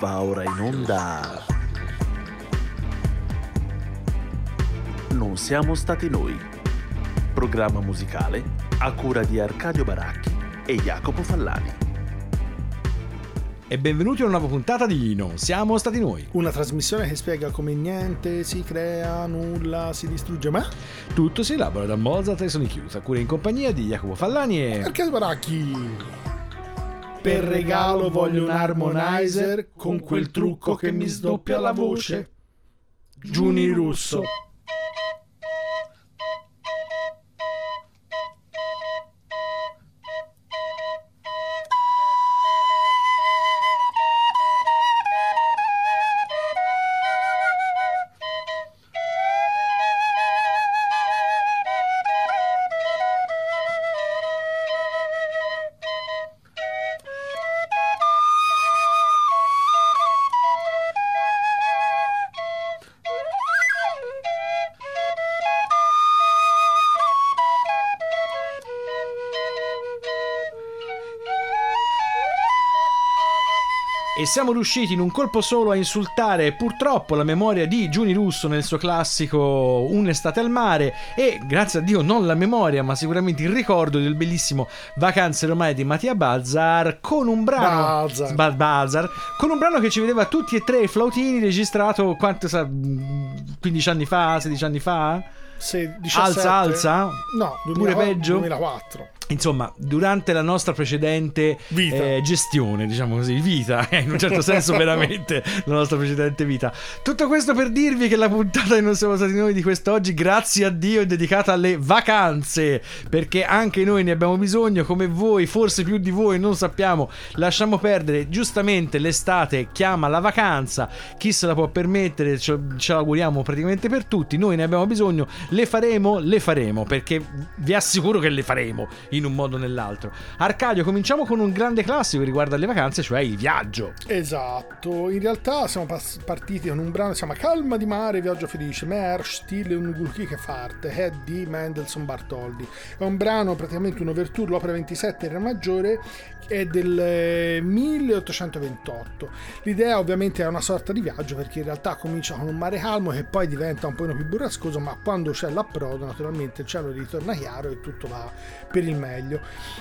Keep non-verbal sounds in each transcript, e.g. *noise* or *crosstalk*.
Va ora in onda. Non siamo stati noi. Programma musicale a cura di Arcadio Baracchi e Jacopo Fallani. E benvenuti a una nuova puntata di Non siamo stati noi. Una trasmissione che spiega come niente si crea, nulla si distrugge, ma Tutto si elabora da Mozart e Sony Chiusa, cura in compagnia di Jacopo Fallani e... Arcadio Baracchi. Per regalo voglio un harmonizer con quel trucco che mi sdoppia la voce. Giuni Russo. E siamo riusciti in un colpo solo a insultare purtroppo la memoria di Giuni Russo nel suo classico Un'estate al mare e grazie a Dio non la memoria ma sicuramente il ricordo del bellissimo Vacanze romane di Mattia Balzar con un brano Balzar. Ba- Balzar, con un brano che ci vedeva tutti e tre i flautini registrato quanto sa 15 anni fa, 16 anni fa? Se 17 Alza, alza? No, Pure 2004, peggio? 2004. Insomma, durante la nostra precedente eh, gestione, diciamo così, vita, eh, in un certo senso *laughs* veramente la nostra precedente vita. Tutto questo per dirvi che la puntata di Non siamo stati noi di quest'oggi, grazie a Dio, è dedicata alle vacanze, perché anche noi ne abbiamo bisogno, come voi, forse più di voi, non sappiamo, lasciamo perdere, giustamente l'estate chiama la vacanza, chi se la può permettere, ce, ce l'auguriamo praticamente per tutti, noi ne abbiamo bisogno, le faremo, le faremo, perché vi assicuro che le faremo in un modo o nell'altro. Arcadio, cominciamo con un grande classico che riguarda le vacanze, cioè il viaggio. Esatto, in realtà siamo partiti con un brano che si chiama Calma di mare, viaggio felice, Mer, stile un gulkike farte, Head di Mendelssohn Bartoldi. È un brano praticamente un overture, l'opera 27 in Re maggiore, è del eh, 1828. L'idea ovviamente è una sorta di viaggio perché in realtà comincia con un mare calmo che poi diventa un po' più burrascoso, ma quando c'è l'approdo naturalmente il cielo ritorna chiaro e tutto va per il meglio.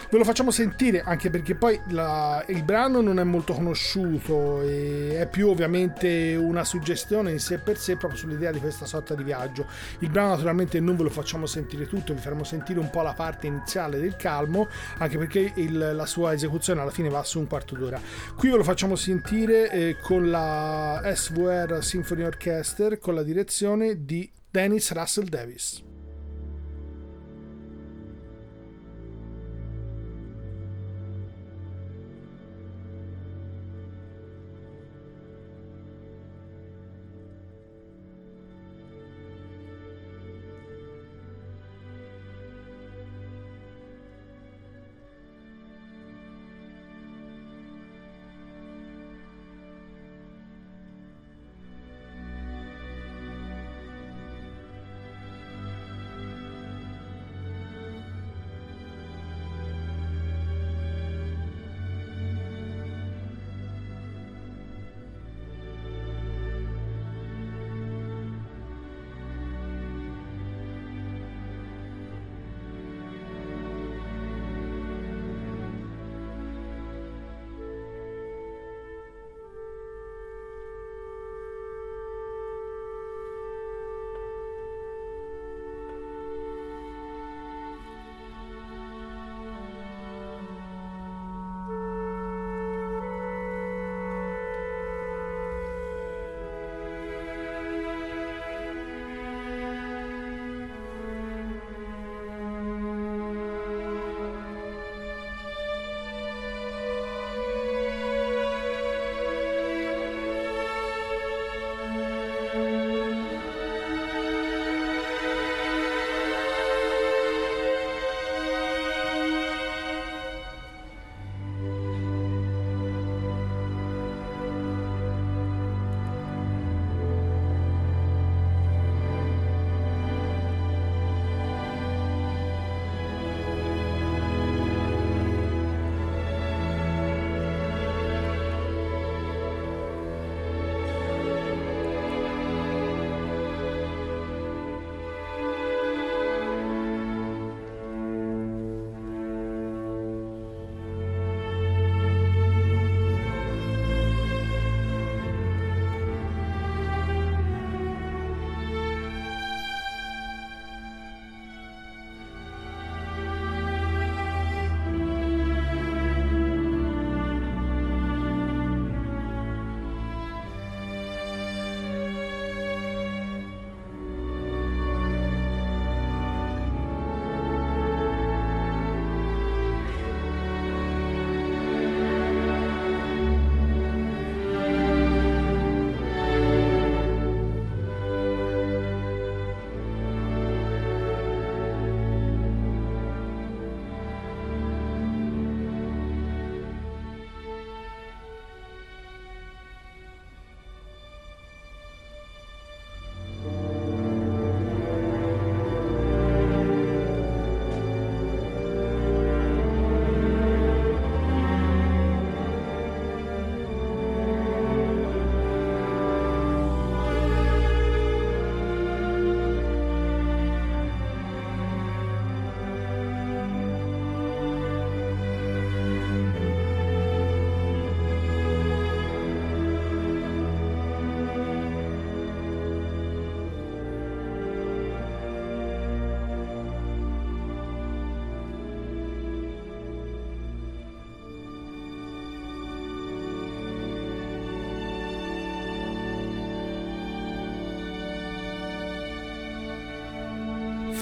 Ve lo facciamo sentire anche perché poi la- il brano non è molto conosciuto è più ovviamente una suggestione in sé per sé proprio sull'idea di questa sorta di viaggio. Il brano naturalmente non ve lo facciamo sentire tutto, vi faremo sentire un po' la parte iniziale del calmo, anche perché il- la sua esecuzione alla fine va su un quarto d'ora. Qui ve lo facciamo sentire eh, con la SVR Symphony Orchestra con la direzione di Dennis Russell Davis.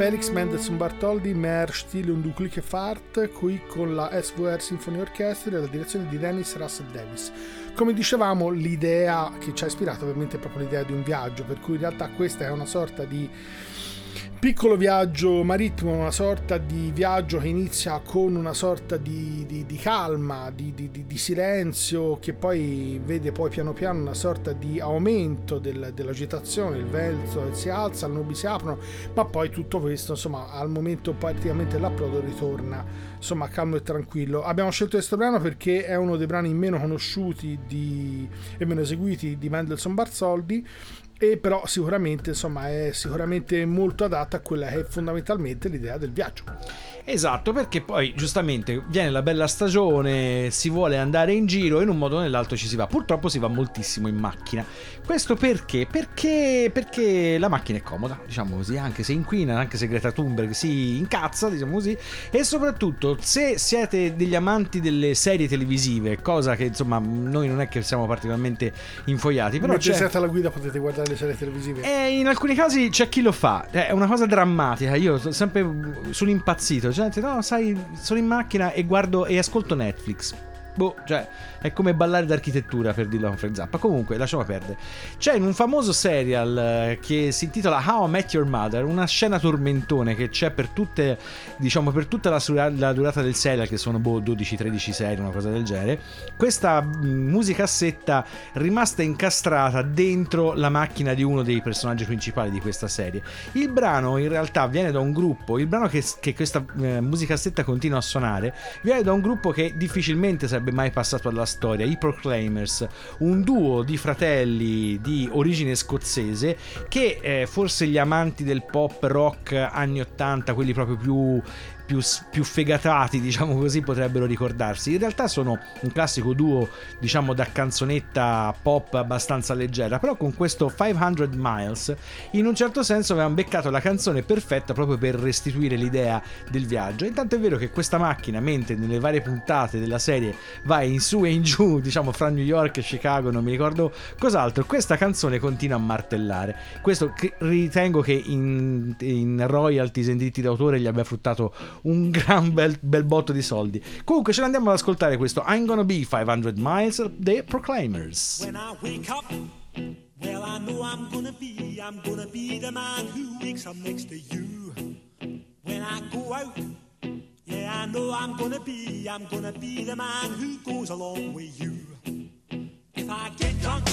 Felix Mendelssohn Bartholdi, Mer Stile und Ducliche Fahrt, qui con la SVR Symphony Orchestra e la direzione di Dennis Russell Davis. Come dicevamo, l'idea che ci ha ispirato ovviamente è proprio l'idea di un viaggio, per cui in realtà questa è una sorta di piccolo viaggio marittimo, una sorta di viaggio che inizia con una sorta di, di, di calma, di, di, silenzio, che poi vede poi piano piano una sorta di aumento del, dell'agitazione, il vento si alza, le nubi si aprono, ma poi tutto questo, insomma, al momento praticamente l'approdo ritorna, insomma, calmo e tranquillo. Abbiamo scelto questo brano perché è uno dei brani meno conosciuti e meno eseguiti di Mendelssohn Barzoldi e però sicuramente insomma è sicuramente molto adatta a quella che è fondamentalmente l'idea del viaggio. Esatto, perché poi giustamente viene la bella stagione, si vuole andare in giro e in un modo o nell'altro ci si va. Purtroppo si va moltissimo in macchina. Questo perché? Perché, perché la macchina è comoda, diciamo così, anche se inquina, anche se Greta Thunberg si incazza, diciamo così, e soprattutto se siete degli amanti delle serie televisive, cosa che insomma noi non è che siamo particolarmente infogliati, però c'è... siete alla guida potete guardare le serie televisive. E in alcuni casi c'è chi lo fa, è una cosa drammatica, io sempre sono impazzito gente, no, sai, sono in macchina e guardo e ascolto Netflix. Boh, cioè, è come ballare d'architettura per dirlo con Frank Zappa. Comunque, lasciamo perdere. C'è in un famoso serial eh, che si intitola How I Met Your Mother una scena tormentone che c'è per tutte, diciamo, per tutta la, la durata del serial, che sono boh, 12-13 serie, una cosa del genere. Questa mm, musicassetta rimasta incastrata dentro la macchina di uno dei personaggi principali di questa serie. Il brano in realtà viene da un gruppo, il brano che, che questa eh, musicassetta continua a suonare, viene da un gruppo che difficilmente sarebbe mai passato alla storia, i Proclaimers, un duo di fratelli di origine scozzese che eh, forse gli amanti del pop rock anni 80, quelli proprio più più, più, fegatati, diciamo così, potrebbero ricordarsi. In realtà sono un classico duo, diciamo, da canzonetta pop abbastanza leggera, però con questo 500 Miles, in un certo senso avevano beccato la canzone perfetta proprio per restituire l'idea del viaggio. Intanto è vero che questa macchina, mentre nelle varie puntate della serie va in su e in giù, *laughs* diciamo, fra New York e Chicago, non mi ricordo cos'altro, questa canzone continua a martellare. Questo ritengo che in, in royalties in diritti d'autore gli abbia fruttato un gran bel, bel botto di soldi. Comunque ce l'andiamo ad ascoltare questo I'm Gonna Be 500 Miles The Proclaimers. When I wake up Well, I know I'm gonna be, I'm gonna be the man who wakes up next to you. When I go out, yeah, I know I'm gonna be, I'm gonna be the man who goes along with you. If I get drunk,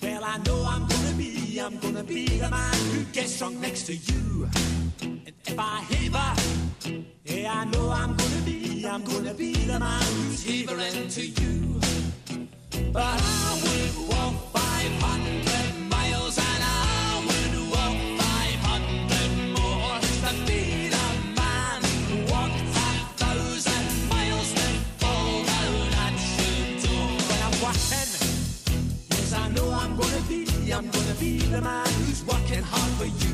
well, I know I'm gonna be, I'm gonna be the man who gets drunk next to you. If I heaver, yeah, I know I'm gonna be, I'm gonna be the man who's heavering to you. But I would walk 500 miles and I would walk 500 more to be the man who walked a thousand miles to fall down at your door. When I'm walking, yes, I know I'm gonna be, I'm gonna be the man who's working hard for you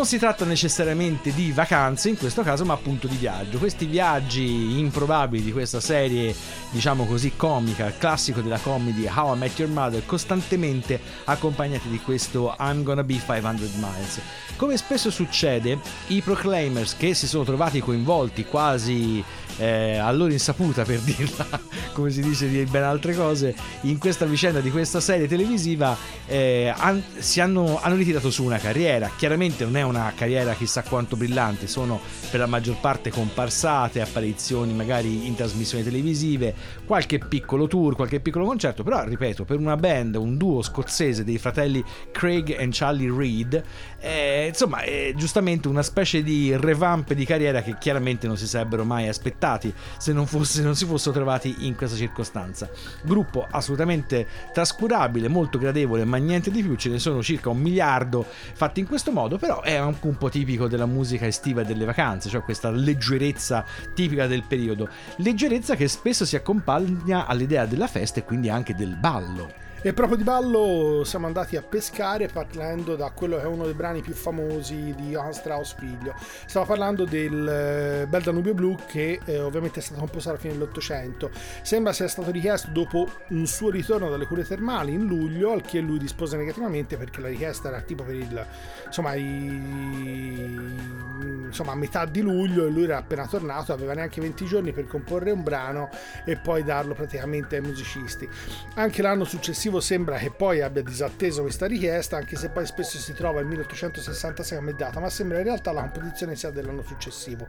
non si tratta necessariamente di vacanze in questo caso, ma appunto di viaggio. Questi viaggi improbabili di questa serie, diciamo così, comica, classico della comedy How I Met Your Mother, costantemente accompagnati di questo I'm Gonna Be 500 Miles. Come spesso succede, i Proclaimers che si sono trovati coinvolti quasi eh, a loro insaputa per dirla *laughs* come si dice di ben altre cose in questa vicenda di questa serie televisiva eh, han, si hanno, hanno ritirato su una carriera. Chiaramente non è una carriera chissà quanto brillante sono per la maggior parte comparsate apparizioni magari in trasmissioni televisive qualche piccolo tour qualche piccolo concerto però ripeto per una band un duo scozzese dei fratelli Craig e Charlie Reed eh, insomma è giustamente una specie di revamp di carriera che chiaramente non si sarebbero mai aspettati aspettati se non, fosse, non si fossero trovati in questa circostanza. Gruppo assolutamente trascurabile, molto gradevole, ma niente di più, ce ne sono circa un miliardo fatti in questo modo, però è anche un po' tipico della musica estiva e delle vacanze, cioè questa leggerezza tipica del periodo, leggerezza che spesso si accompagna all'idea della festa e quindi anche del ballo. E proprio di ballo siamo andati a pescare partendo da quello che è uno dei brani più famosi di Johann Strauss figlio. Stavo parlando del eh, Bel Danubio Blu che eh, ovviamente è stato composto alla fine dell'Ottocento. Sembra sia stato richiesto dopo un suo ritorno dalle cure termali in luglio, al che lui rispose negativamente perché la richiesta era tipo per il insomma, i, insomma a metà di luglio e lui era appena tornato, aveva neanche 20 giorni per comporre un brano e poi darlo praticamente ai musicisti. Anche l'anno successivo successivo sembra che poi abbia disatteso questa richiesta, anche se poi spesso si trova il 1866 come data, ma sembra in realtà la composizione sia dell'anno successivo.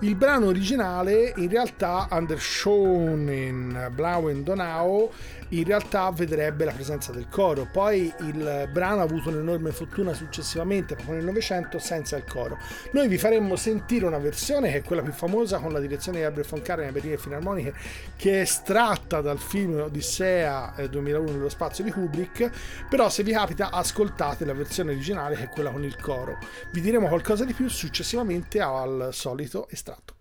Il brano originale, in realtà, Under Schonen Blauen Donau, in realtà vedrebbe la presenza del coro. Poi il brano ha avuto un'enorme fortuna successivamente, proprio nel Novecento, senza il coro. Noi vi faremmo sentire una versione che è quella più famosa con la direzione di Albert von Karen e Berlino Filarmoniche, che è estratta dal film Odissea 2001 eh, nello spazio di Kubrick, però se vi capita ascoltate la versione originale che è quella con il coro. Vi diremo qualcosa di più successivamente al solito estratto.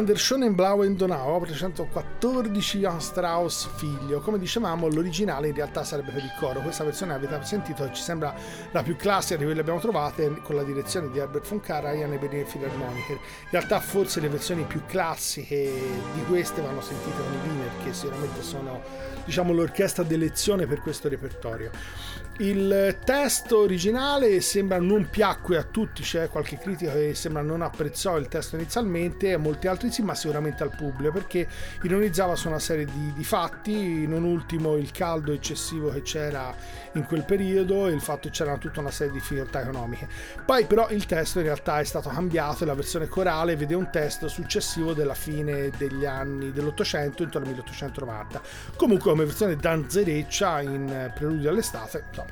Under Schonen Blauen Donau, opera 114 Johann Strauss figlio. Come dicevamo, l'originale in realtà sarebbe per il coro. Questa versione avete sentito, ci sembra la più classica di quelle che abbiamo trovate con la direzione di Herbert von Karajan e Berliner Philharmoniker. In realtà forse le versioni più classiche di queste vanno sentite con i Wiener, che sicuramente sono diciamo l'orchestra d'elezione per questo repertorio. Il testo originale sembra non piacque a tutti, c'è qualche critico che sembra non apprezzò il testo inizialmente, e molti altri sì, ma sicuramente al pubblico, perché ironizzava su una serie di, di fatti, non ultimo il caldo eccessivo che c'era in quel periodo e il fatto che c'era tutta una serie di difficoltà economiche. Poi però il testo in realtà è stato cambiato e la versione corale vede un testo successivo della fine degli anni dell'Ottocento, intorno al 1890. Comunque come versione danzereccia in preludio all'estate, insomma,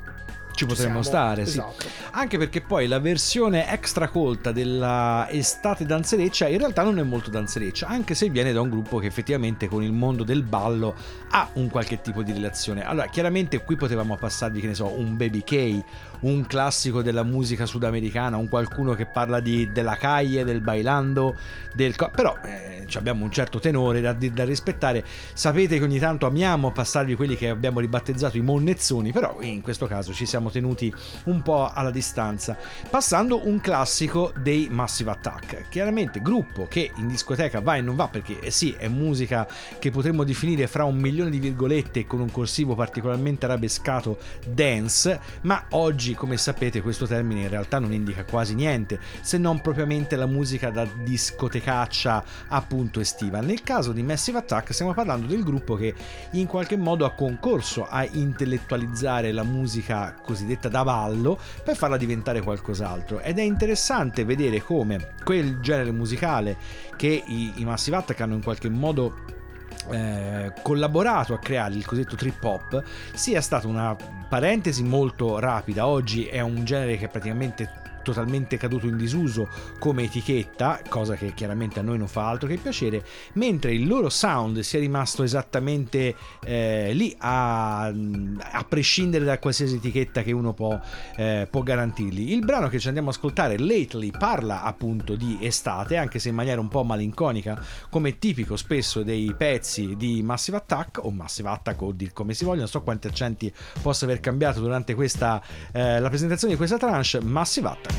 ci potremmo stare, esatto. sì. Anche perché poi la versione extra colta della estate danzereccia in realtà non è molto danzereccia, anche se viene da un gruppo che effettivamente con il mondo del ballo ha un qualche tipo di relazione. Allora, chiaramente qui potevamo passarvi, che ne so, un Baby K, un classico della musica sudamericana, un qualcuno che parla di, della calle, del bailando, del... però eh, abbiamo un certo tenore da, da, rispettare. Sapete che ogni tanto amiamo passarvi quelli che abbiamo ribattezzato i monnezzoni, però in questo caso ci siamo tenuti un po' alla distanza, passando un classico dei Massive Attack. Chiaramente gruppo che in discoteca va e non va perché eh sì, è musica che potremmo definire fra un milione di virgolette con un corsivo particolarmente arabescato dance, ma oggi come sapete questo termine in realtà non indica quasi niente, se non propriamente la musica da discotecaccia appunto estiva. Nel caso di Massive Attack stiamo parlando del gruppo che in qualche modo ha concorso a intellettualizzare la musica cosiddetta da ballo per farla diventare qualcos'altro ed è interessante vedere come quel genere musicale che i, i Massive Attack hanno in qualche modo eh, collaborato a creare il cosiddetto trip hop sia stata una parentesi molto rapida. Oggi è un genere che praticamente totalmente caduto in disuso come etichetta, cosa che chiaramente a noi non fa altro che piacere, mentre il loro sound sia rimasto esattamente eh, lì a, a, prescindere da qualsiasi etichetta che uno può, eh, può garantirgli. Il brano che ci andiamo a ascoltare, Lately, parla appunto di estate, anche se in maniera un po' malinconica, come tipico spesso dei pezzi di Massive Attack o Massive Attack o dir come si voglia, non so quanti accenti possa aver cambiato durante questa, eh, la presentazione di questa tranche, Massive Attack.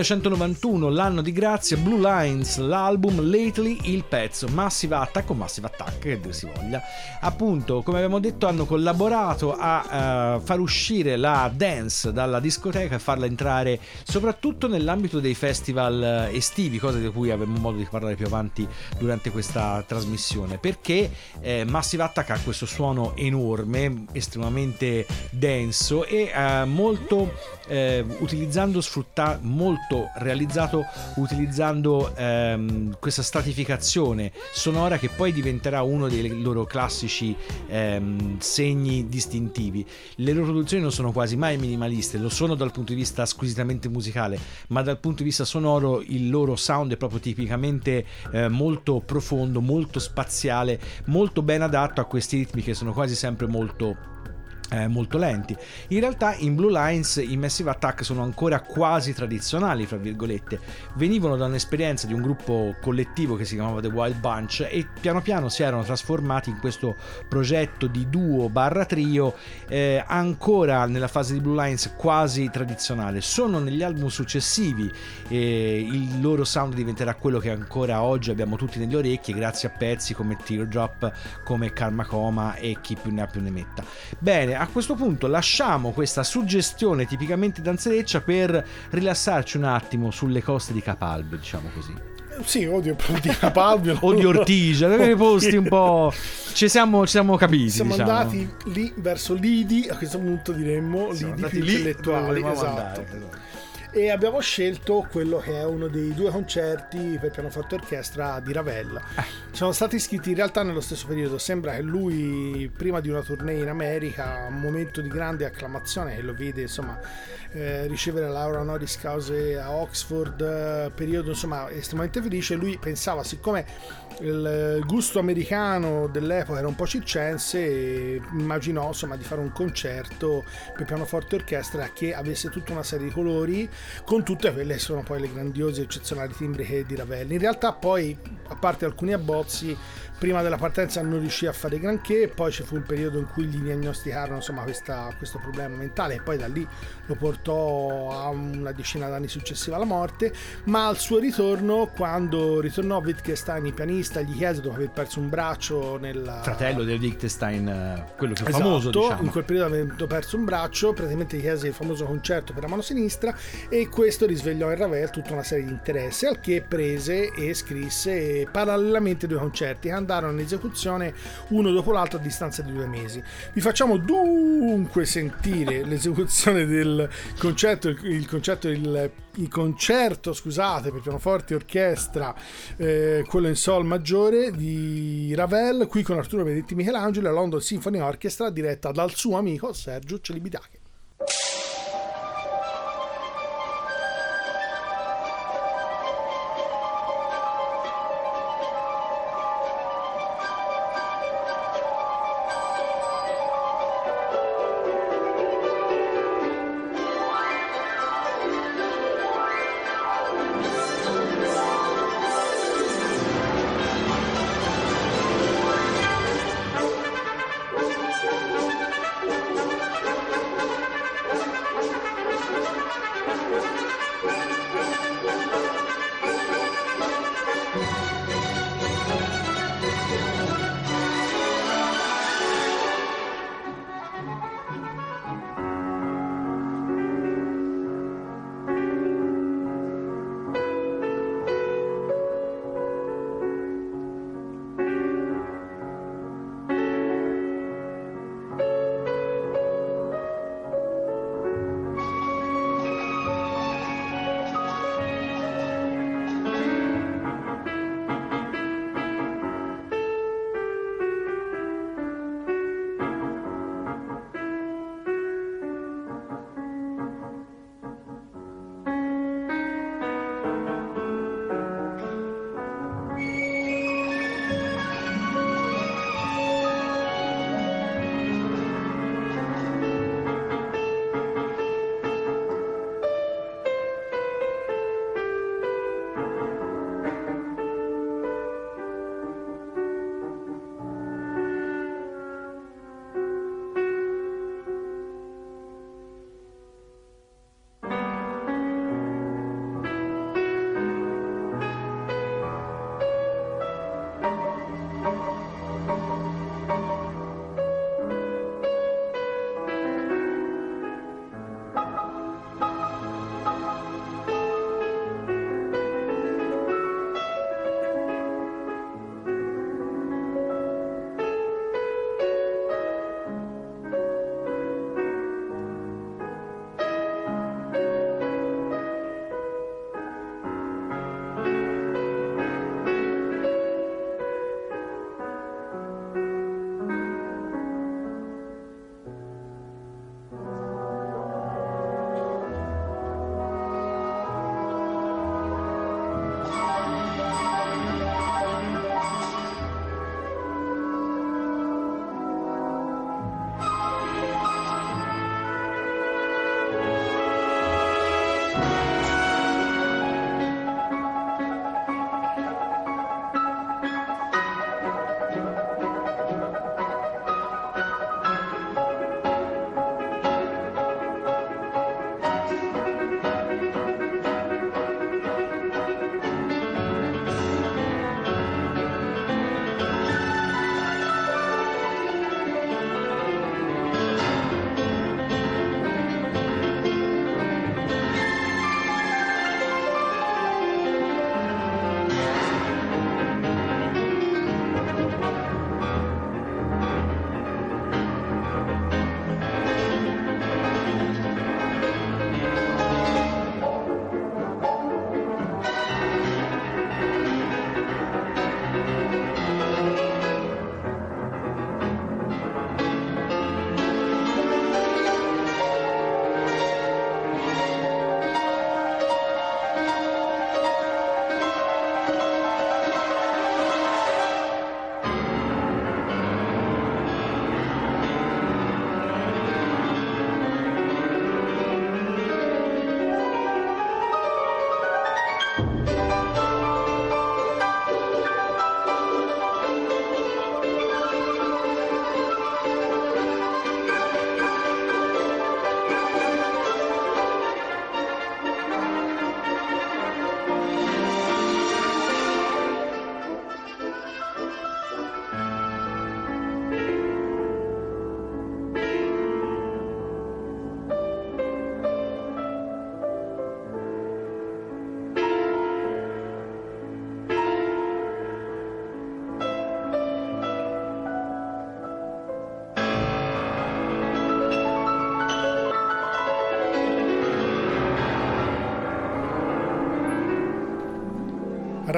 1991, l'anno di grazia, Blue Lines, l'album Lately, il pezzo Massive Attack o Massive Attack, che dir si voglia. Appunto, come abbiamo detto, hanno collaborato a uh, far uscire la dance dalla discoteca e farla entrare soprattutto nell'ambito dei festival eh, estivi, cosa di cui avremo modo di parlare più avanti durante questa trasmissione, perché eh, Massive Attack ha questo suono enorme, estremamente denso e uh, molto eh, utilizzando sfrutta- molto realizzato utilizzando ehm, questa stratificazione sonora che poi diventerà uno dei loro classici ehm, segni distintivi. Le loro produzioni non sono quasi mai minimaliste, lo sono dal punto di vista squisitamente musicale, ma dal punto di vista sonoro il loro sound è proprio tipicamente eh, molto profondo, molto spaziale, molto ben adatto a questi ritmi che sono quasi sempre molto eh, molto lenti. In realtà in Blue Lines i Massive Attack sono ancora quasi tradizionali, fra virgolette. Venivano da un'esperienza di un gruppo collettivo che si chiamava The Wild Bunch e piano piano si erano trasformati in questo progetto di duo barra trio eh, ancora nella fase di Blue Lines quasi tradizionale. Sono negli album successivi eh, il loro sound diventerà quello che ancora oggi abbiamo tutti negli orecchi grazie a pezzi come Teardrop, come Karma Coma e chi più ne ha più ne metta. Bene, a questo punto lasciamo questa suggestione tipicamente danzereccia per rilassarci un attimo sulle coste di Capalbio, diciamo così. Sì, odio di Capalbio. o di Ortigia, dei posti un po'. Ci siamo, ci siamo capiti. Siamo diciamo. andati lì verso lidi, a questo punto diremmo Siamo lidi più lì intellettuali. Esatto. andare, esatto. E abbiamo scelto quello che è uno dei due concerti per pianoforte e orchestra di Ravel. Eh. Sono stati iscritti in realtà nello stesso periodo. Sembra che lui, prima di una tournée in America, un momento di grande acclamazione che lo vede insomma eh, ricevere la laurea honoris causa a Oxford, eh, periodo insomma estremamente felice. Lui pensava, siccome il gusto americano dell'epoca era un po' circense, e immaginò insomma di fare un concerto per pianoforte e orchestra che avesse tutta una serie di colori con tutte quelle che sono poi le grandiose eccezionali timbriche di Ravelli. In realtà poi, a parte alcuni abbozzi, prima della partenza non riuscì a fare granché, poi ci fu il periodo in cui gli diagnosticarono insomma, questa- questo problema mentale e poi da lì lo portò a una decina d'anni successiva alla morte, ma al suo ritorno, quando ritornò Wittgenstein, il pianista, gli chiese dopo aver perso un braccio nel Fratello del Liechtenstein, eh, quello più Esatto, famoso, diciamo. in quel periodo avendo perso un braccio, praticamente gli chiese il famoso concerto per la mano sinistra e questo risvegliò in Ravel tutta una serie di interessi, al che prese e scrisse parallelamente due concerti andarono in esecuzione uno dopo l'altro a distanza di due mesi. Vi facciamo dunque sentire *laughs* l'esecuzione del concerto, il, concerto, il, il concerto, scusate, per pianoforte e orchestra, eh, quello in sol maggiore di Ravel, qui con Arturo Benedetti Michelangelo e la London Symphony Orchestra diretta dal suo amico Sergio Celibidache.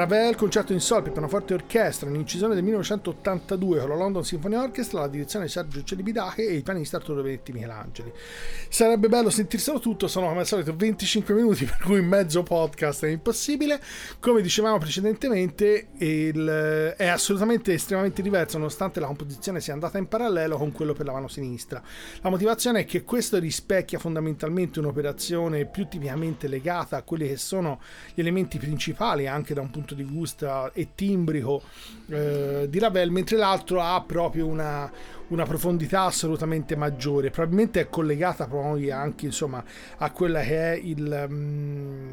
Ravel, concerto in sol pianoforte e orchestra, un'incisione del 1982 con la London Symphony Orchestra, la direzione di Sergio Celibidache e il pianista Arturo Venetti Michelangeli. Sarebbe bello sentirselo tutto, sono come al solito 25 minuti, *laughs* per cui mezzo podcast è impossibile. Come dicevamo precedentemente, il, è assolutamente estremamente diverso, nonostante la composizione sia andata in parallelo con quello per la mano sinistra. La motivazione è che questo rispecchia fondamentalmente un'operazione più tipicamente legata a quelli che sono gli elementi principali anche da un punto di vista e timbrico eh, di Ravel, mentre l'altro ha proprio una, una profondità assolutamente maggiore. Probabilmente è collegata poi anche insomma, a quella che è il. Um,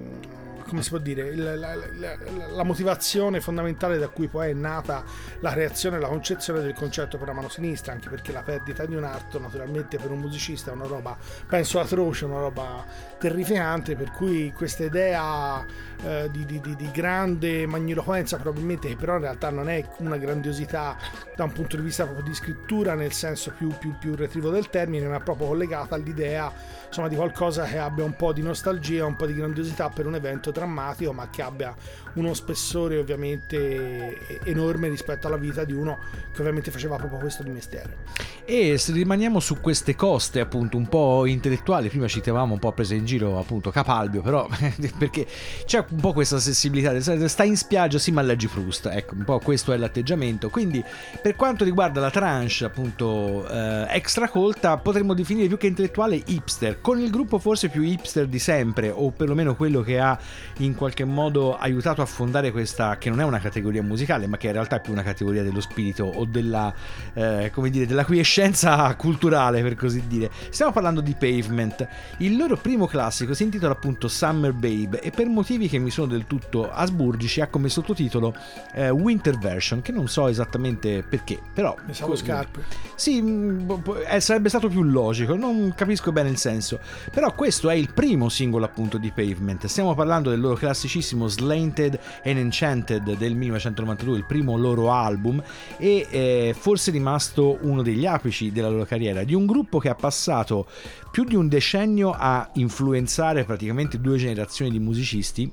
come si può dire? Il, la, la, la, motivazione fondamentale da cui poi è nata la creazione e la concezione del concetto per la mano sinistra, anche perché la perdita di un arto, naturalmente, per un musicista è una roba, penso atroce, una roba terrificante. Per cui questa idea eh, di, di, di, di grande magniloquenza, probabilmente, che però in realtà non è una grandiosità da un punto di vista proprio di scrittura, nel senso più, più, più retrivo del termine, ma proprio collegata all'idea insomma, di qualcosa che abbia un po' di nostalgia, un po' di grandiosità per un evento drammatico, ma che abbia uno spessore ovviamente enorme rispetto alla vita di uno che ovviamente faceva proprio questo di mestiere. E se rimaniamo su queste coste appunto un po' intellettuali, prima citavamo un po' presa in giro appunto Capalbio, però *laughs* perché c'è un po' questa sensibilità, sta in spiaggia sì ma leggi Proust, ecco un po' questo è l'atteggiamento, quindi per quanto riguarda la tranche appunto eh, extra colta potremmo definire più che intellettuale hipster, con il gruppo forse più hipster di sempre o perlomeno quello che ha in qualche modo aiutato a fondare questa che non è una categoria musicale ma che in realtà è più una categoria dello spirito o della eh, come dire della quiescenza culturale per così dire. Stiamo parlando di Pavement. Il loro primo classico si intitola appunto Summer Babe e per motivi che mi sono del tutto asburgici ha come sottotitolo eh, Winter Version che non so esattamente perché però pensavo scarpe. Sì, mm, eh, sarebbe stato più logico, non capisco bene il senso. Però questo è il primo singolo appunto di Pavement. Stiamo parlando del loro classicissimo Slanted and Enchanted del 1992, il primo loro album e eh, forse rimasto uno degli apici della loro carriera, di un gruppo che ha passato più di un decennio a influenzare praticamente due generazioni di musicisti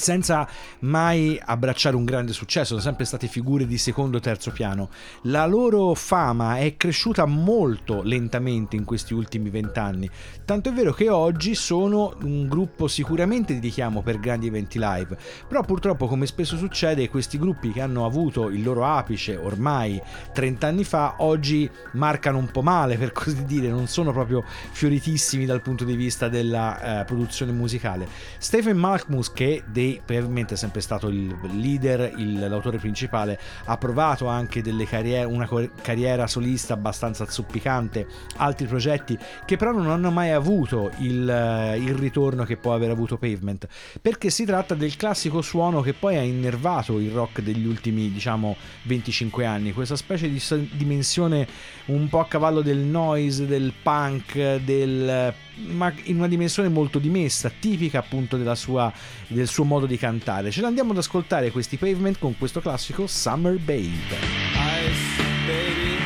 senza mai abbracciare un grande successo, sono sempre state figure di secondo o terzo piano. La loro fama è cresciuta molto lentamente in questi ultimi vent'anni, tanto è vero che oggi sono un gruppo sicuramente di richiamo per grandi eventi live, però purtroppo come spesso succede questi gruppi che hanno avuto il loro apice ormai 30 anni fa, oggi marcano un po' male per così dire, non sono proprio fioritissimi dal punto di vista della eh, produzione musicale. Stephen Malkmus che dei probabilmente è sempre stato il leader, il, l'autore principale, ha provato anche carriere, una carriera solista abbastanza zoppicante, altri progetti che però non hanno mai avuto il, il ritorno che può aver avuto Pavement, perché si tratta del classico suono che poi ha innervato il rock degli ultimi diciamo 25 anni, questa specie di dimensione un po' a cavallo del noise, del punk, del ma in una dimensione molto dimessa, tipica appunto sua, del suo modo di cantare. Ce l'andiamo ad ascoltare questi pavement con questo classico Summer Babe. Ice, baby,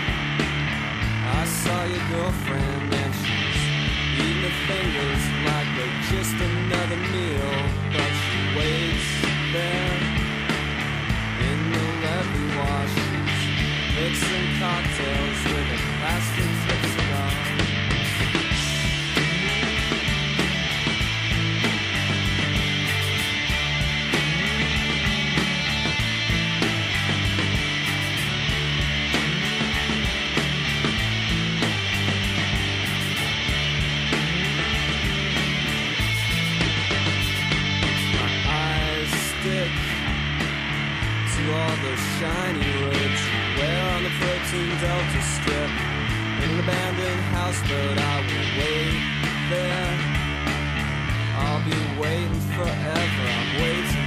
I saw your girlfriend and she's eating her fingers like they're just another meal, but she waits there in the levee wash, mixing cocktails shiny roads Where on the 13 Delta Strip In an abandoned houseboat I will wait there. I'll be waiting forever. I'm waiting,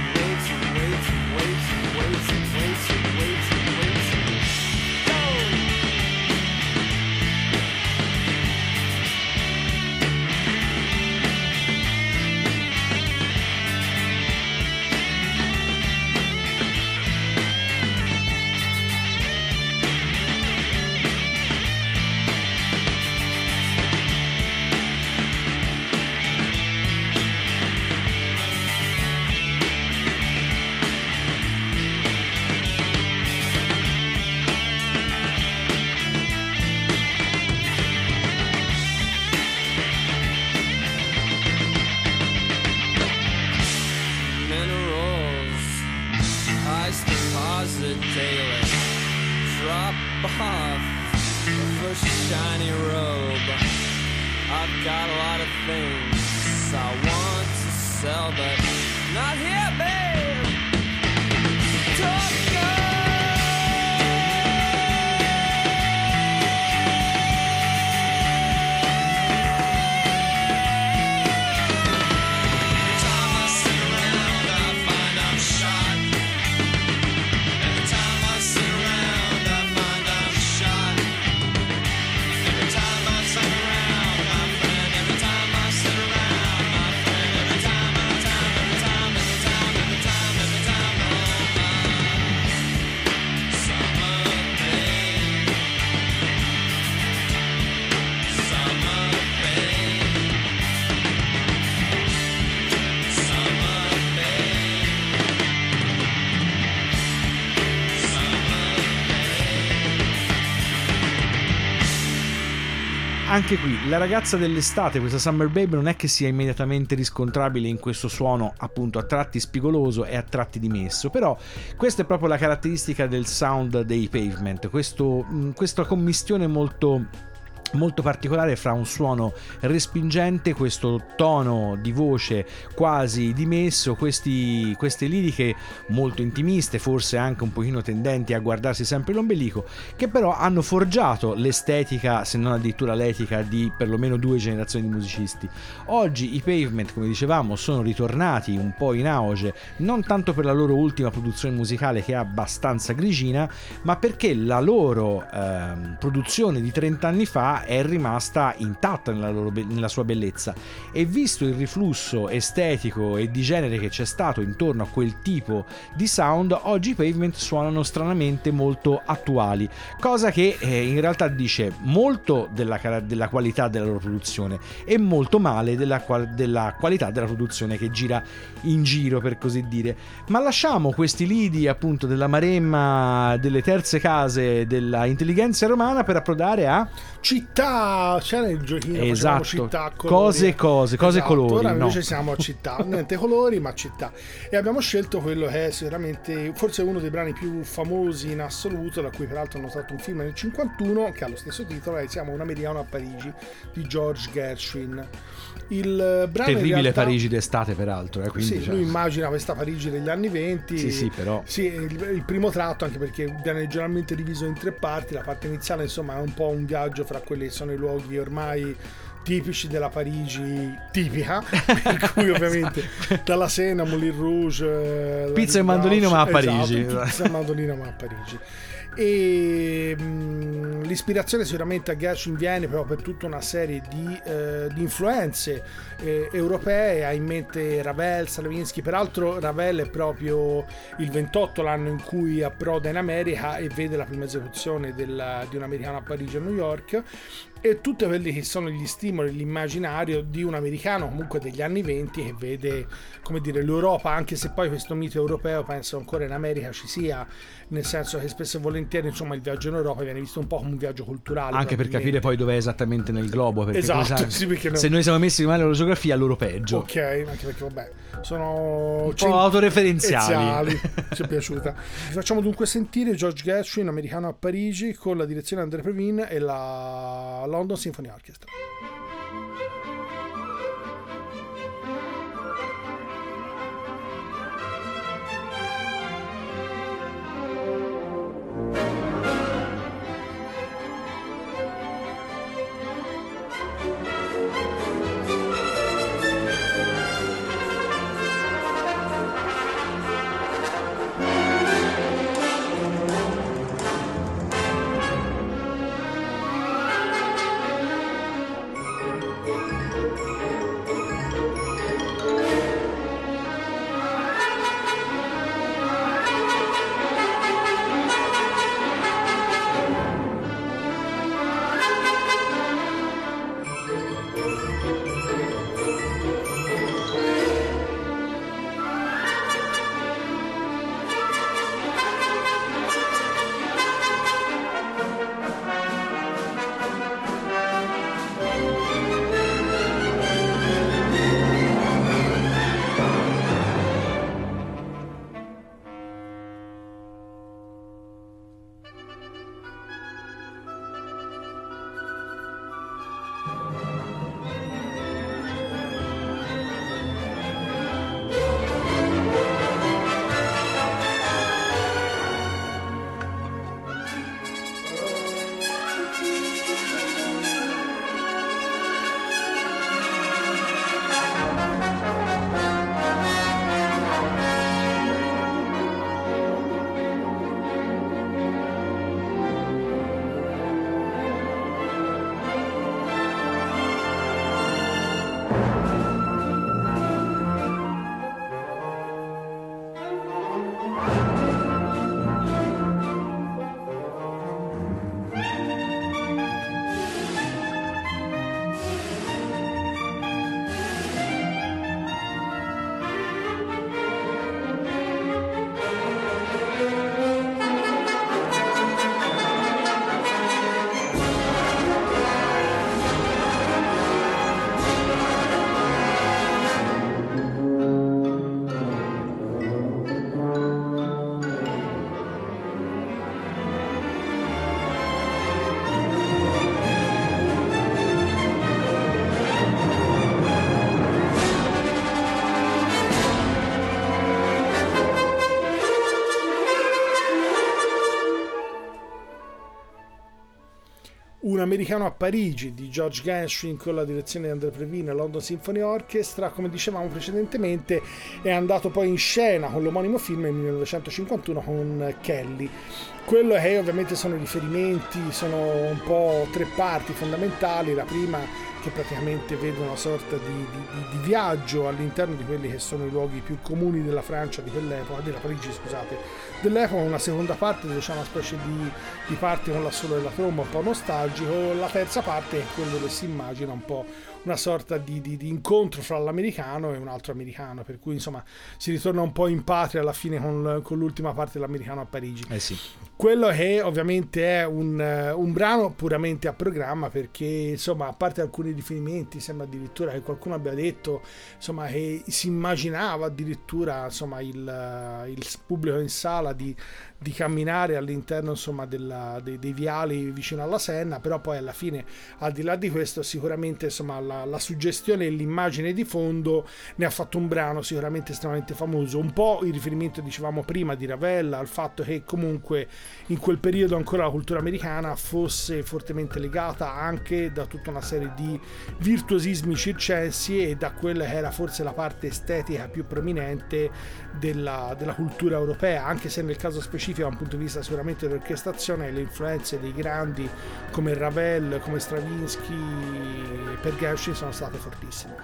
anche qui la ragazza dell'estate, questa Summer Babe, non è che sia immediatamente riscontrabile in questo suono appunto a tratti spigoloso e a tratti dimesso, però questa è proprio la caratteristica del sound dei pavement, questo, questa commistione molto molto particolare fra un suono respingente, questo tono di voce quasi dimesso, questi, queste liriche molto intimiste, forse anche un pochino tendenti a guardarsi sempre l'ombelico, che però hanno forgiato l'estetica, se non addirittura l'etica di perlomeno due generazioni di musicisti. Oggi i Pavement, come dicevamo, sono ritornati un po' in auge, non tanto per la loro ultima produzione musicale che è abbastanza grigina, ma perché la loro eh, produzione di 30 anni fa è rimasta intatta nella, loro, nella sua bellezza e visto il riflusso estetico e di genere che c'è stato intorno a quel tipo di sound, oggi i Pavement suonano stranamente molto attuali, cosa che eh, in realtà dice molto della, della, qualità della loro produzione e molto male della, della qualità della produzione che gira in giro per così dire. Ma lasciamo questi lidi appunto della maremma delle terze case della intelligenza romana per approdare a città, c'era il giochino, esatto. città, colori. cose cose, cose esatto. colori. Ora invece no. siamo a *laughs* città, niente colori ma città. E abbiamo scelto quello che è sicuramente forse uno dei brani più famosi in assoluto, da cui peraltro hanno fatto un film nel 51 che ha lo stesso titolo, è Siamo un americano a Parigi di George Gershwin. Il brano Terribile realtà... Parigi d'estate, peraltro. Eh, quindi, sì, cioè... lui immagina questa Parigi degli anni 20. Sì, sì, però. Sì, il, il, primo tratto, anche perché viene generalmente diviso in tre parti. La parte iniziale, insomma, è un po' un viaggio fra quelli che sono i luoghi ormai tipici della Parigi tipica, *laughs* per cui ovviamente esatto. dalla Sena, Moulin Rouge, pizza e mandolino ma a Parigi. Esatto, pizza e mandolino ma a Parigi e mm, l'ispirazione sicuramente a Gershwin viene proprio per tutta una serie di, eh, di influenze eh, europee, ha in mente Ravel, Stravinsky, peraltro Ravel è proprio il 28 l'anno in cui approda in America e vede la prima esecuzione del, di un americano a Parigi e a New York e tutti quelli che sono gli stimoli, l'immaginario di un americano comunque degli anni 20 che vede come dire l'Europa, anche se poi questo mito europeo penso ancora in America ci sia, nel senso che spesso e volentieri insomma il viaggio in Europa viene visto un po' come un viaggio culturale. Anche per capire poi dov'è esattamente nel globo, perché esatto, *laughs* sì, perché no. se noi siamo messi male alla geografia loro peggio. Ok, anche perché vabbè, sono un po' autoreferenziali. *laughs* Ci è piaciuta. Vi facciamo dunque sentire George Gershwin, americano a Parigi, con la direzione André Previn e la London Symphony Orchestra. Americano a Parigi di George Gershwin con la direzione di Previn e London Symphony Orchestra, come dicevamo precedentemente, è andato poi in scena con l'omonimo film nel 1951 con Kelly. Quello che ovviamente sono riferimenti, sono un po' tre parti fondamentali. La prima che praticamente vede una sorta di, di, di, viaggio all'interno di quelli che sono i luoghi più comuni della Francia di quell'epoca, della Parigi scusate, dell'epoca, una seconda parte diciamo una specie di, di parte con l'assolo della tromba un po' nostalgico, la terza parte è quello che si immagina un po' una sorta di, di, di, incontro fra l'americano e un altro americano, per cui insomma si ritorna un po' in patria alla fine con, con l'ultima parte dell'americano a Parigi. Eh sì. Quello che ovviamente è un, un, brano puramente a programma perché insomma a parte alcuni riferimenti sembra addirittura che qualcuno abbia detto insomma che si immaginava addirittura insomma il, il pubblico in sala di, di camminare all'interno insomma della, dei, dei, viali vicino alla Senna però poi alla fine al di là di questo sicuramente insomma la, la suggestione e l'immagine di fondo ne ha fatto un brano sicuramente estremamente famoso. Un po' il riferimento dicevamo prima di Ravella al fatto che comunque in quel periodo ancora la cultura americana fosse fortemente legata anche da tutta una serie di virtuosismi circensi e da quella che era forse la parte estetica più prominente della, della cultura europea anche se nel caso specifico specifica da un punto di vista sicuramente dell'orchestrazione le influenze dei grandi come Ravel, come Stravinsky per Gershwin sono state fortissime.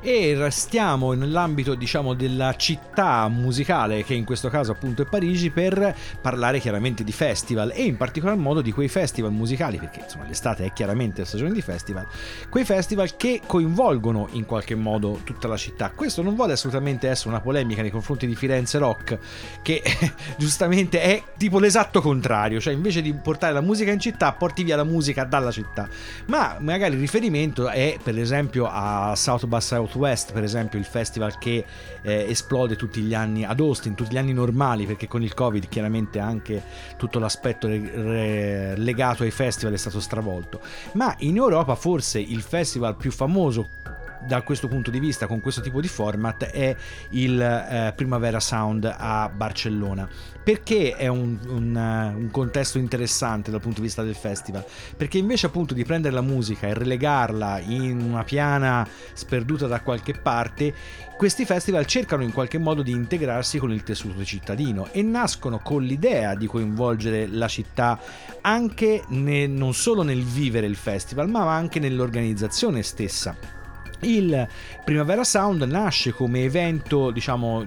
E restiamo nell'ambito diciamo della città musicale che in questo caso appunto è Parigi per parlare chiaramente di festival e in particolar modo di quei festival musicali perché insomma l'estate è chiaramente stagione di festival quei festival che coinvolgono in qualche modo tutta la città questo non vuole assolutamente essere una polemica nei confronti di Firenze Rock che *laughs* giustamente è tipo l'esatto contrario cioè invece di portare la musica in città porti via la musica dalla città. Ma magari il riferimento è per esempio a South by Southwest per esempio il festival che eh, esplode tutti gli anni ad Austin tutti gli anni normali perché con il covid chiaramente anche tutto l'aspetto re- re- legato ai festival è stato stravolto. Ma in Europa forse il festival più famoso da questo punto di vista con questo tipo di format è il eh, Primavera Sound a Barcellona. Perché è un, un, uh, un, contesto interessante dal punto di vista del festival? Perché invece appunto di prendere la musica e relegarla in una piana sperduta da qualche parte questi festival cercano in qualche modo di integrarsi con il tessuto cittadino e nascono con l'idea di coinvolgere la città anche ne, non solo nel vivere il festival ma anche nell'organizzazione stessa il Primavera Sound nasce come evento, diciamo,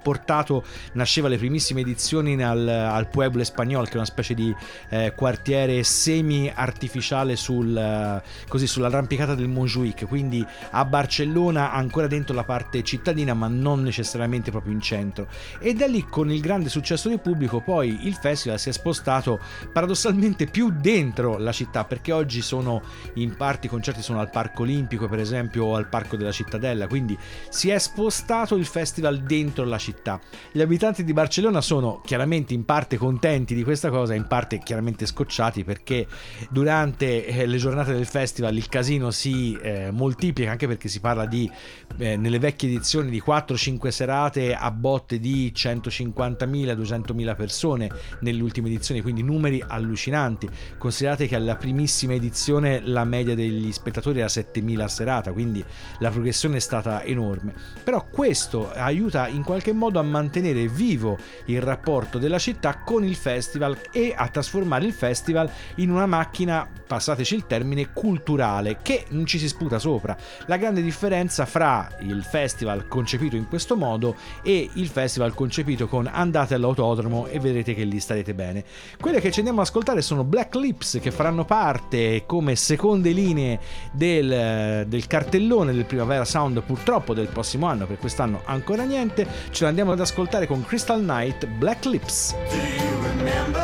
portato, nasceva le primissime edizioni al, al Pueblo Espagnol, che è una specie di eh, quartiere semi-artificiale sul, eh, così, sull'arrampicata del Montjuic, quindi a Barcellona, ancora dentro la parte cittadina, ma non necessariamente proprio in centro. E da lì, con il grande successo del pubblico, poi il festival si è spostato paradossalmente più dentro la città, perché oggi sono in parte i concerti sono al Parco Olimpico, per esempio al Parco della Cittadella, quindi si è spostato il festival dentro la città. Gli abitanti di Barcellona sono chiaramente in parte contenti di questa cosa, in parte chiaramente scocciati perché durante eh, le giornate del festival il casino si eh, moltiplica, anche perché si parla di, eh, nelle vecchie edizioni, di 4-5 serate a botte di 150.000-200.000 persone nelle ultime edizioni, quindi numeri allucinanti. Considerate che alla primissima edizione la media degli spettatori era 7.000 a serata, quindi quindi la progressione è stata enorme. Però questo aiuta in qualche modo a mantenere vivo il rapporto della città con il festival e a trasformare il festival in una macchina, passateci il termine, culturale che non ci si sputa sopra. La grande differenza fra il festival concepito in questo modo e il festival concepito con andate all'autodromo e vedrete che lì starete bene. Quelle che ci andiamo ad ascoltare sono Black Lips che faranno parte come seconde linee del, del cartellone cartellone del Primavera Sound purtroppo del prossimo anno, per quest'anno ancora niente, ce l'andiamo ad ascoltare con Crystal Night Black Lips. Do you remember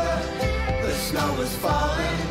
the snow was falling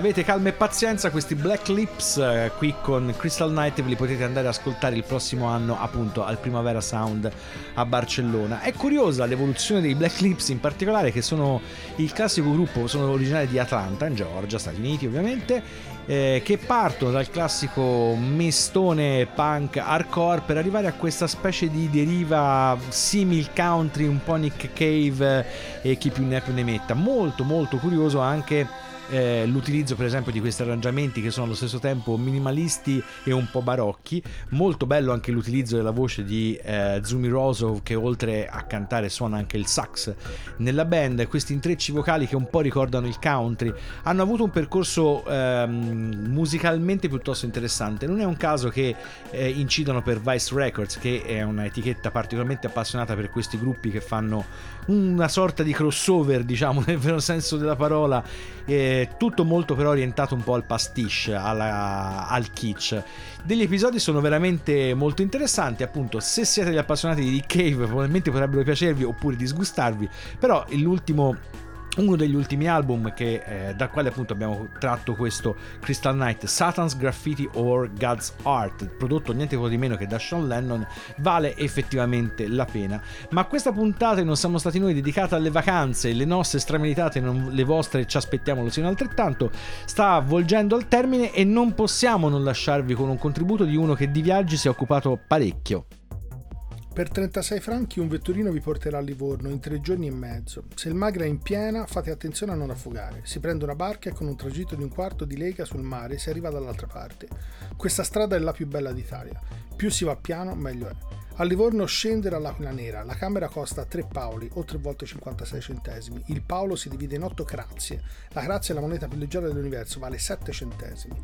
avete calma e pazienza, questi Black Lips eh, qui con Crystal Night ve li potete andare ad ascoltare il prossimo anno, appunto al Primavera Sound a Barcellona. È curiosa l'evoluzione dei Black Lips, in particolare, che sono il classico gruppo, sono originari di Atlanta, in Georgia, Stati Uniti, ovviamente. eh, che partono dal classico mestone punk hardcore per arrivare a questa specie di deriva simil country, un po' Nick Cave eh, e chi più ne ha più ne metta. Molto molto curioso anche eh, l'utilizzo per esempio di questi arrangiamenti che sono allo stesso tempo minimalisti e un po' barocchi. Molto bello anche l'utilizzo della voce di eh, Zumi Rosov che oltre a cantare suona anche il sax nella band. Questi intrecci vocali che un po' ricordano il country hanno avuto un percorso ehm, musicalmente piuttosto interessante. Non è un caso che eh, incidono per Vice Records che è un'etichetta particolarmente appassionata per questi gruppi che fanno una sorta di crossover diciamo *laughs* nel vero senso della parola eh, tutto molto però orientato un po' al pastiche, alla- al kitsch. Degli episodi sono veramente molto interessanti, appunto, se siete degli appassionati di Cave probabilmente potrebbero piacervi oppure disgustarvi, però l'ultimo uno degli ultimi album che, eh, dal quale appunto abbiamo tratto questo Crystal Night, Satan's Graffiti or God's Art, prodotto niente po' di meno che da Sean Lennon, vale effettivamente la pena. Ma questa puntata non siamo stati noi dedicata alle vacanze, le nostre strameditate, non le vostre ci aspettiamo lo siano altrettanto, sta avvolgendo al termine e non possiamo non lasciarvi con un contributo di uno che di viaggi si è occupato parecchio. Per 36 franchi un vetturino vi porterà a Livorno in tre giorni e mezzo. Se il Magra è in piena, fate attenzione a non affogare. Si prende una barca e con un tragitto di un quarto di lega sul mare si arriva dall'altra parte. Questa strada è la più bella d'Italia. Più si va piano, meglio è. A Livorno scendere all'Aquila Nera. La camera costa 3 paoli o 3 volte 56 centesimi. Il paolo si divide in 8 grazie. La grazia è la moneta più leggera dell'universo, vale 7 centesimi.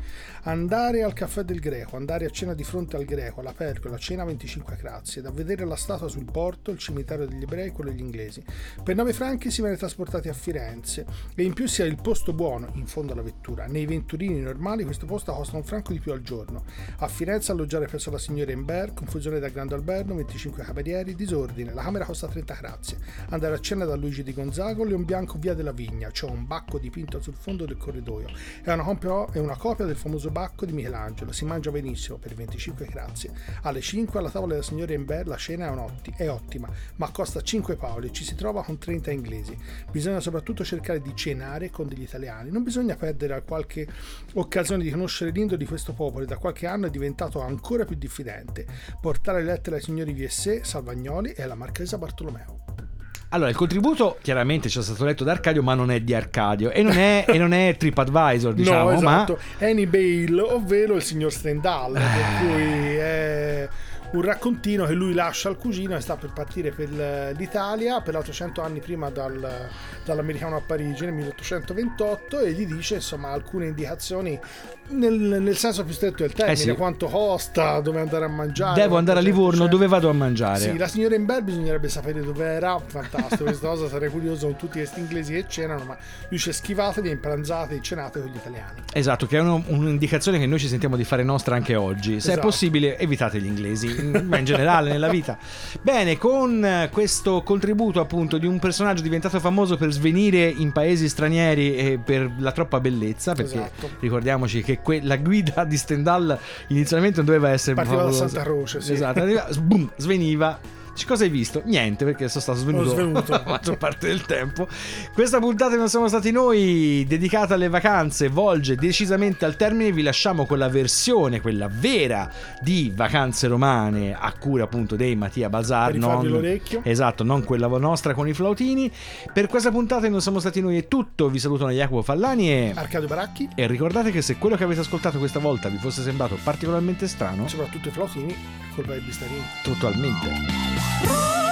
Andare al caffè del Greco, andare a cena di fronte al Greco, alla pergola, cena 25 grazie. Da vedere la statua sul porto, il cimitero degli ebrei, quello degli inglesi. Per 9 franchi si viene trasportati a Firenze e in più si ha il posto buono in fondo alla vettura. Nei venturini normali questo posto costa un franco di più al giorno. A Firenze alloggiare presso la signora Imbert, confusione da Grande Alberno, 25 camerieri, disordine, la camera costa 30 grazie. Andare a cena da Luigi di Gonzago, Leon Bianco via della Vigna, c'è un bacco dipinto sul fondo del corridoio. È una, copia, è una copia del famoso bacco di Michelangelo, si mangia benissimo per 25 grazie. Alle 5 alla tavola della signora Imbert la cena è, un'otti- è ottima, ma costa 5 paoli e ci si trova con 30 inglesi. Bisogna soprattutto cercare di cenare con degli italiani, non bisogna perdere qualche occasione di conoscere l'indo di questo popolo da qualche anno è diventato ancora più diffidente. Portare lettere ai signori VSE, Salvagnoli e alla marchesa Bartolomeo. Allora, il contributo chiaramente ci è stato letto da Arcadio, ma non è di Arcadio e non è, e non è TripAdvisor, *laughs* diciamo, no, esatto. ma Annie Bale, ovvero il signor Stendhal, per cui è un raccontino che lui lascia al cugino e sta per partire per l'Italia, peraltro 100 anni prima dal- dall'americano a Parigi nel 1828 e gli dice insomma alcune indicazioni nel, nel senso più stretto del termine, Eh sì. quanto costa, dove andare a mangiare. devo andare a Livorno, c'è. dove vado a mangiare? Sì, la signora Imbert bisognerebbe sapere dove era, fantastico questa cosa, sarei curioso con tutti questi inglesi che cenano, ma lui c'è schivatevi, impranzate e cenate con gli italiani. Esatto, che è uno- un'indicazione che noi ci sentiamo di fare nostra anche oggi. Se è Esatto. possibile, evitate gli inglesi, in- ma in generale nella vita. Bene, con eh, questo contributo appunto di un personaggio diventato famoso per svenire in paesi stranieri e per la troppa bellezza, perché Esatto. ricordiamoci che que- la guida di Stendhal inizialmente non doveva essere Partiva da favolosa. Santa Croce, sì. Esatto, sbum, sveniva. Cosa hai visto? Niente, perché sono stato svenuto, svenuto. *laughs* la maggior parte del tempo. Questa puntata non siamo stati noi, dedicata alle vacanze, volge decisamente al termine. Vi lasciamo con la versione, quella vera di Vacanze Romane, a cura appunto dei Mattia Bazar. Per non- l'orecchio. Esatto, non quella nostra con i flautini. Per questa puntata non siamo stati noi è tutto. Vi salutano Jacopo Fallani e... Arcadio Baracchi, E ricordate che se quello che avete ascoltato questa volta vi fosse sembrato particolarmente strano, soprattutto i flautini, colpa dei bistarini. totalmente. Rock.